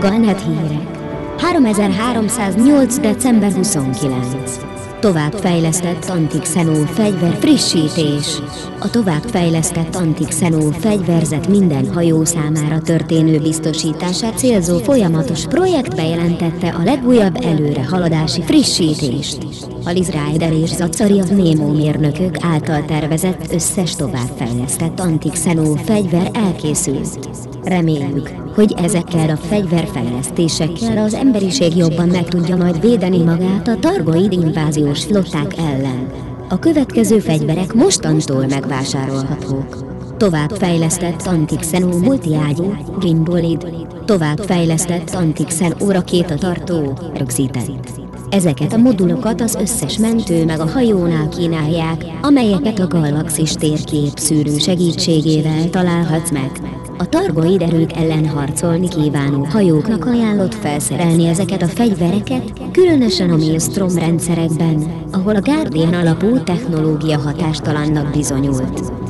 Galnet hírek. 3308. december 29. Továbbfejlesztett antikszenó fegyver frissítés. A továbbfejlesztett antikszenó fegyverzet minden hajó számára történő biztosítását célzó folyamatos projekt bejelentette a legújabb előrehaladási frissítést. A Liz Ryder és Zacariav Nemo mérnökök által tervezett összes továbbfejlesztett antikszenó fegyver elkészült. Reméljük, hogy ezekkel a fegyverfejlesztésekkel az emberiség jobban meg tudja majd védeni magát a targoid inváziós flották ellen. A következő fegyverek mostantól megvásárolhatók. Továbbfejlesztett Antixenó multiágyú, gimbolid, továbbfejlesztett Antixen tartó, rögzített. Ezeket a modulokat az összes mentő meg a hajónál kínálják, amelyeket a galaxis térkép szűrő segítségével találhatsz meg. A targoid erők ellen harcolni kívánó hajóknak ajánlott felszerelni ezeket a fegyvereket, különösen a Maelstrom rendszerekben, ahol a Guardian alapú technológia hatástalannak bizonyult.